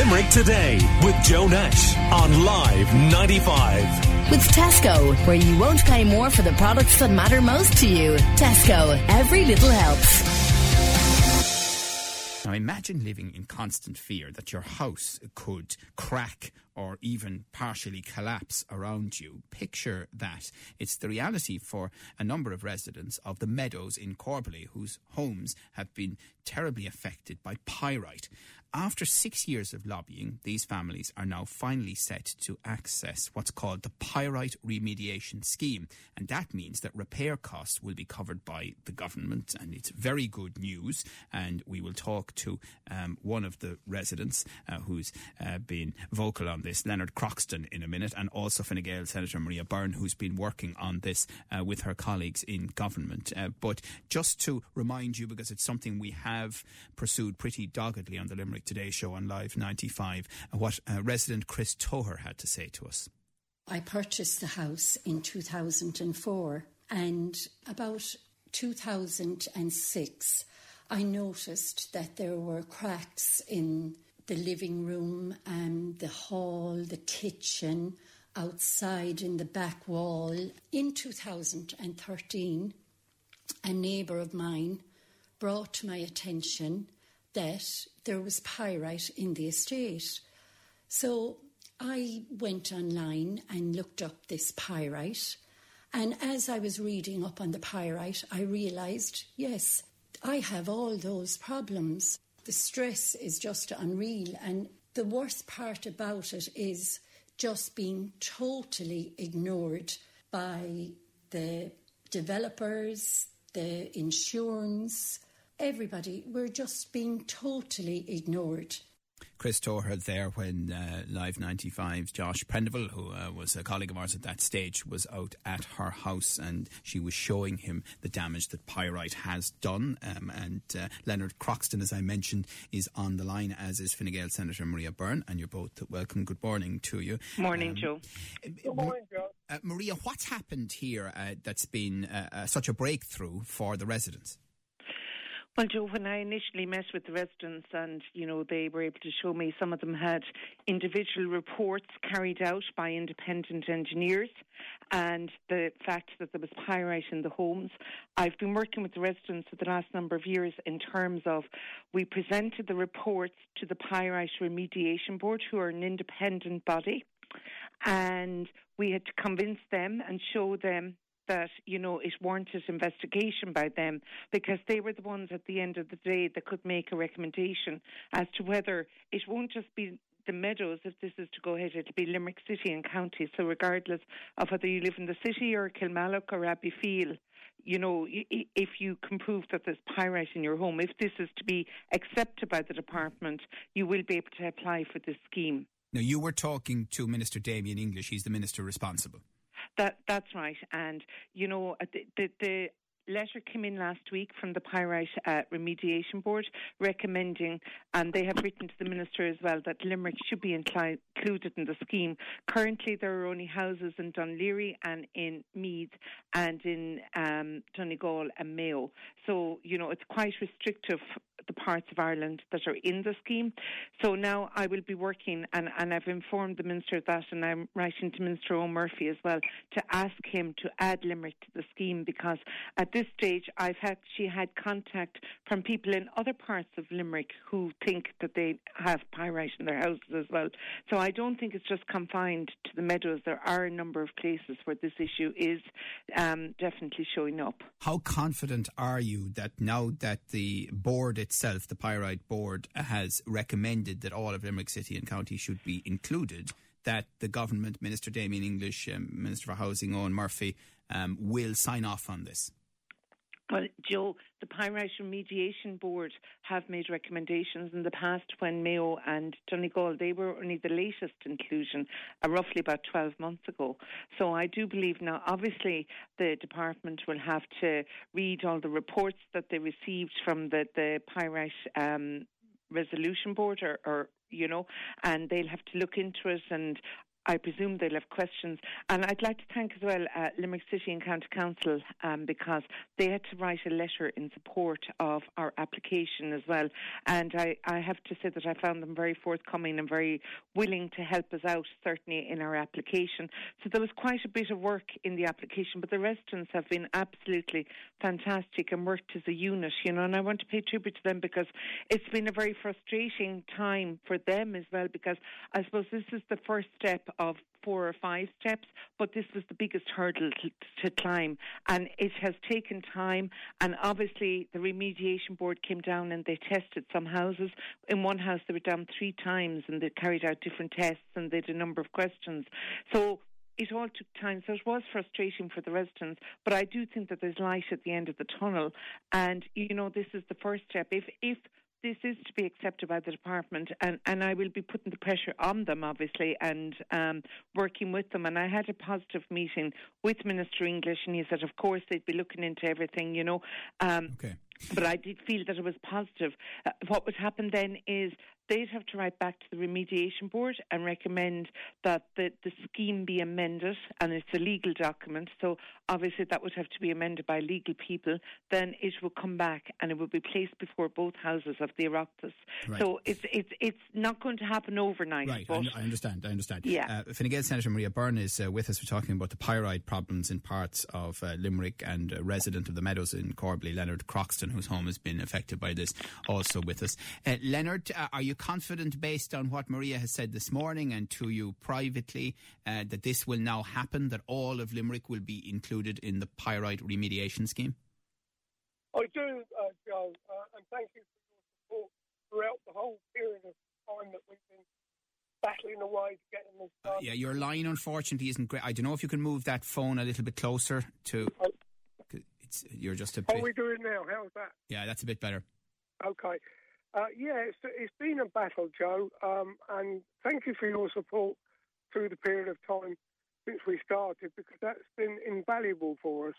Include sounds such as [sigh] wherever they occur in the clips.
Limerick Today with Joe Nash on Live 95. With Tesco, where you won't pay more for the products that matter most to you. Tesco, every little helps. Now imagine living in constant fear that your house could crack or even partially collapse around you. Picture that. It's the reality for a number of residents of the Meadows in Corbally whose homes have been terribly affected by pyrite. After six years of lobbying, these families are now finally set to access what's called the Pyrite Remediation Scheme. And that means that repair costs will be covered by the government. And it's very good news. And we will talk to um, one of the residents uh, who's uh, been vocal on this, Leonard Croxton, in a minute, and also Fine Gael Senator Maria Byrne, who's been working on this uh, with her colleagues in government. Uh, but just to remind you, because it's something we have pursued pretty doggedly on the Limerick Today show on Live 95, what uh, resident Chris Toher had to say to us. I purchased the house in 2004 and about 2006 I noticed that there were cracks in the living room, and the hall, the kitchen, outside in the back wall. In 2013, a neighbour of mine brought to my attention that there was pyrite in the estate. So I went online and looked up this pyrite. And as I was reading up on the pyrite, I realised yes, I have all those problems. The stress is just unreal. And the worst part about it is just being totally ignored by the developers, the insurance, everybody. We're just being totally ignored. Chris Toher there when uh, Live 95's Josh Prendeville, who uh, was a colleague of ours at that stage, was out at her house and she was showing him the damage that pyrite has done. Um, and uh, Leonard Croxton, as I mentioned, is on the line, as is Fine Gael Senator Maria Byrne. And you're both welcome. Good morning to you. Morning, um, Joe. Good morning, Joe. Uh, Maria, what's happened here uh, that's been uh, such a breakthrough for the residents? Well, Joe, when I initially met with the residents and, you know, they were able to show me some of them had individual reports carried out by independent engineers and the fact that there was pyrite in the homes. I've been working with the residents for the last number of years in terms of we presented the reports to the Pyrite Remediation Board, who are an independent body, and we had to convince them and show them that, you know, it warranted investigation by them because they were the ones at the end of the day that could make a recommendation as to whether it won't just be the Meadows, if this is to go ahead, it'll be Limerick City and County. So regardless of whether you live in the city or Kilmallock or Abbeyfeale, you know, if you can prove that there's pyrite in your home, if this is to be accepted by the department, you will be able to apply for this scheme. Now, you were talking to Minister Damien English. He's the minister responsible. That that's right, and you know the, the, the letter came in last week from the Pyrite uh, Remediation Board recommending, and they have written to the Minister as well, that Limerick should be included in the scheme. Currently, there are only houses in Laoghaire and in Meath and in um, Donegal and Mayo. So, you know, it's quite restrictive the parts of Ireland that are in the scheme. So now I will be working, and, and I've informed the Minister of that, and I'm writing to Minister O'Murphy as well to ask him to add Limerick to the scheme because at this stage I've actually had contact from people in other parts of Limerick who think that they have pyrite in their houses as well. So I don't think it's just confined to the meadows. There are a number of places where this issue is um, definitely showing up. How confident are you that now that the board itself, the Pyrite Board, has recommended that all of Limerick City and County should be included, that the government, Minister Damien English, um, Minister for Housing Eoghan Murphy, um, will sign off on this? Well, Joe, the Pyrite Remediation Board have made recommendations in the past when Mayo and Donegal, they were only the latest inclusion, uh, roughly about 12 months ago. So I do believe now, obviously, the department will have to read all the reports that they received from the, the Pyrite um, Resolution Board or, or you know, and they'll have to look into it and I presume they'll have questions. And I'd like to thank as well uh, Limerick City and County Council um, because they had to write a letter in support of our application as well. And I, I have to say that I found them very forthcoming and very willing to help us out, certainly in our application. So there was quite a bit of work in the application, but the residents have been absolutely fantastic and worked as a unit, you know, and I want to pay tribute to them because it's been a very frustrating time for them as well because I suppose this is the first step of four or five steps, but this was the biggest hurdle to, to, climb. And it has taken time. And obviously, the remediation board came down and they tested some houses. In one house, they were down three times and they carried out different tests and they did a number of questions. So it all took time, so it was frustrating for the residents. But I do think that there's light at the end of the tunnel, and you know this is the first step. If if this is to be accepted by the department, and, and I will be putting the pressure on them, obviously, and um, working with them. And I had a positive meeting with Minister English, and he said, of course, they'd be looking into everything, you know. Um, okay. But I did feel that it was positive. Uh, what would happen then is they'd have to write back to the remediation board and recommend that the, the scheme be amended, and it's a legal document, so obviously that would have to be amended by legal people. Then it will come back and it will be placed before both houses of the Oireachtas. Right. So it's it's it's not going to happen overnight. Right, I, I, understand. I understand. Yeah. Uh, Fine Gael Senator Maria Byrne is uh, with us. We're talking about the pyrite problems in parts of uh, Limerick, and a resident of the Meadows in Corbally, Leonard Croxton, whose home has been affected by this, also with us. Uh, Leonard, uh, are you confident, based on what Maria has said this morning and to you privately, uh, that this will now happen, that all of Limerick will be included in the pyrite remediation scheme? I do, uh, Joe, uh, and thank you for your support throughout the whole period of time that we've been battling away to getting this done. Uh, yeah, your line unfortunately isn't great. I don't know if you can move that phone a little bit closer to. Oh. It's, you're just a bit. How are we doing now? How's that? Yeah, that's a bit better. Okay. Uh, yeah, it's, it's been a battle, Joe, um, and thank you for your support through the period of time since we started because that's been invaluable for us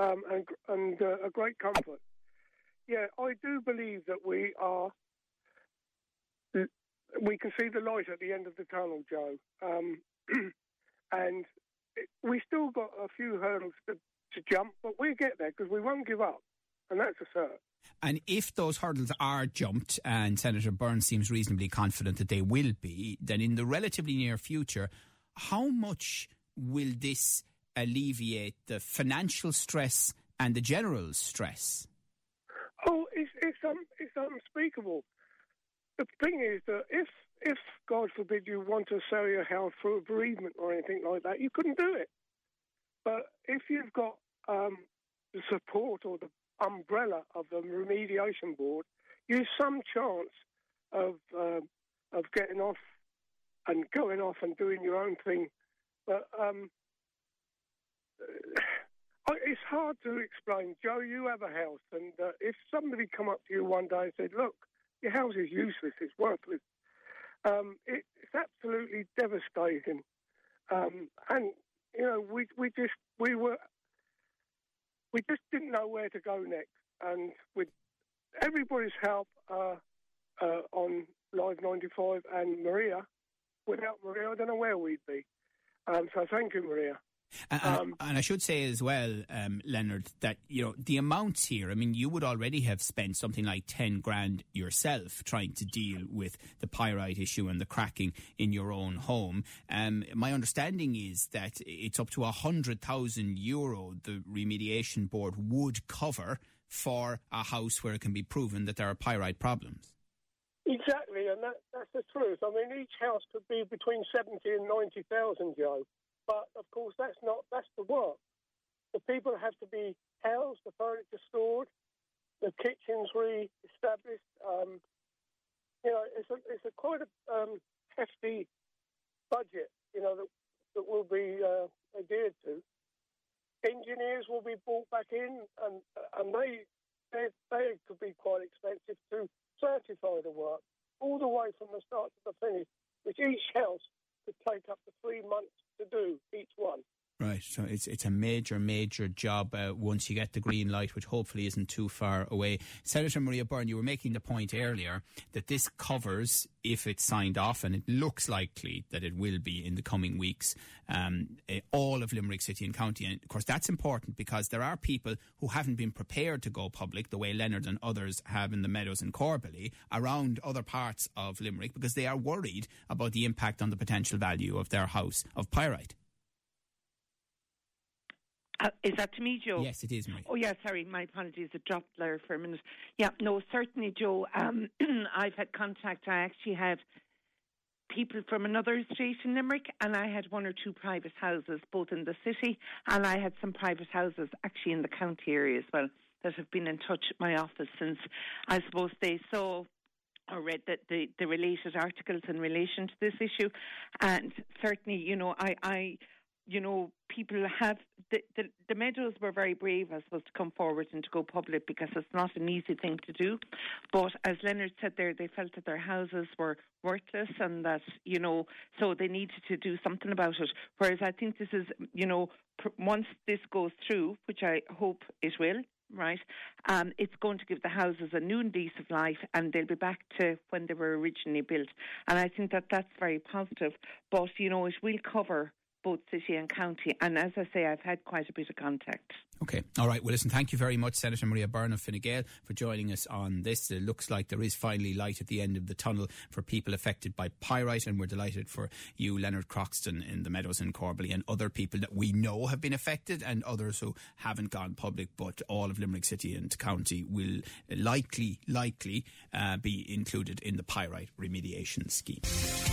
um, and, and uh, a great comfort. Yeah, I do believe that we are. We can see the light at the end of the tunnel, Joe, um, [clears throat] and we still got a few hurdles to, to jump, but we'll get there because we won't give up, and that's a cert. And if those hurdles are jumped, and Senator Burns seems reasonably confident that they will be, then in the relatively near future, how much will this alleviate the financial stress and the general stress? Oh, it's it's, um, it's unspeakable. The thing is that if if God forbid you want to sell your house for a bereavement or anything like that, you couldn't do it. But if you've got um, the support or the umbrella of the remediation board, you some chance of uh, of getting off and going off and doing your own thing. But um, it's hard to explain. Joe, you have a house, and uh, if somebody come up to you one day and said, "Look, your house is useless; it's worthless," um, it, it's absolutely devastating. Um, and you know, we we just we were we just didn't know where to go next. And with everybody's help uh, uh, on Live 95 and Maria, without Maria, I don't know where we'd be. Um, so thank you, Maria. And, um, and, I should say as well, um, Leonard, that you know the amounts here. I mean, you would already have spent something like ten grand yourself trying to deal with the pyrite issue and the cracking in your own home. Um, my understanding is that it's up to a hundred thousand euro the remediation board would cover for a house where it can be proven that there are pyrite problems. Exactly, and that, that's the truth. I mean, each house could be between seventy and ninety thousand, Joe. But of course, that's not that's the work. The people have to be housed, the furniture stored, the kitchens re-established. Um, you know, it's a it's a quite a um, hefty budget. You know that that will be uh, adhered to. Engineers will be brought back in, and and they they they could be quite expensive to certify the work all the way from the start to the finish, which each house could take up to three months to do each one. Right, so it's it's a major, major job uh, once you get the green light, which hopefully isn't too far away. Senator Maria Byrne, you were making the point earlier that this covers, if it's signed off, and it looks likely that it will be in the coming weeks, um, uh, all of Limerick City and County. And of course, that's important because there are people who haven't been prepared to go public the way Leonard and others have in the Meadows and Corbally around other parts of Limerick because they are worried about the impact on the potential value of their house of pyrite. Uh, is that to me, Joe? Yes, it is, Marie. Oh, yeah, sorry, my apologies. It dropped there for a minute. Yeah, no, certainly, Joe. Um, [clears throat] I've had contact. I actually had people from another estate in Limerick, and I had one or two private houses, both in the city, and I had some private houses actually in the county area as well that have been in touch with my office since I suppose they saw or read that the, the related articles in relation to this issue. And certainly, you know, I, I you know, people have the, the, the Meadows were very brave, I suppose, to come forward and to go public because it's not an easy thing to do. But as Leonard said there, they felt that their houses were worthless and that you know, so they needed to do something about it. Whereas I think this is, you know, once this goes through, which I hope it will, right? Um, it's going to give the houses a new lease of life, and they'll be back to when they were originally built. And I think that that's very positive. But you know, it will cover both city and county. And as I say, I've had quite a bit of contact. Okay. All right. Well, listen, thank you very much, Senator Maria Byrne of Fine Gael, for joining us on this. It looks like there is finally light at the end of the tunnel for people affected by pyrite, and we're delighted for you, Leonard Croxton, in the Meadows in Corbally, and other people that we know have been affected, and others who haven't gone public, but all of Limerick City and County will likely, likely uh, be included in the pyrite remediation scheme.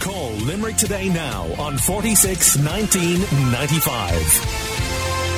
Call Limerick today now on 46 1995.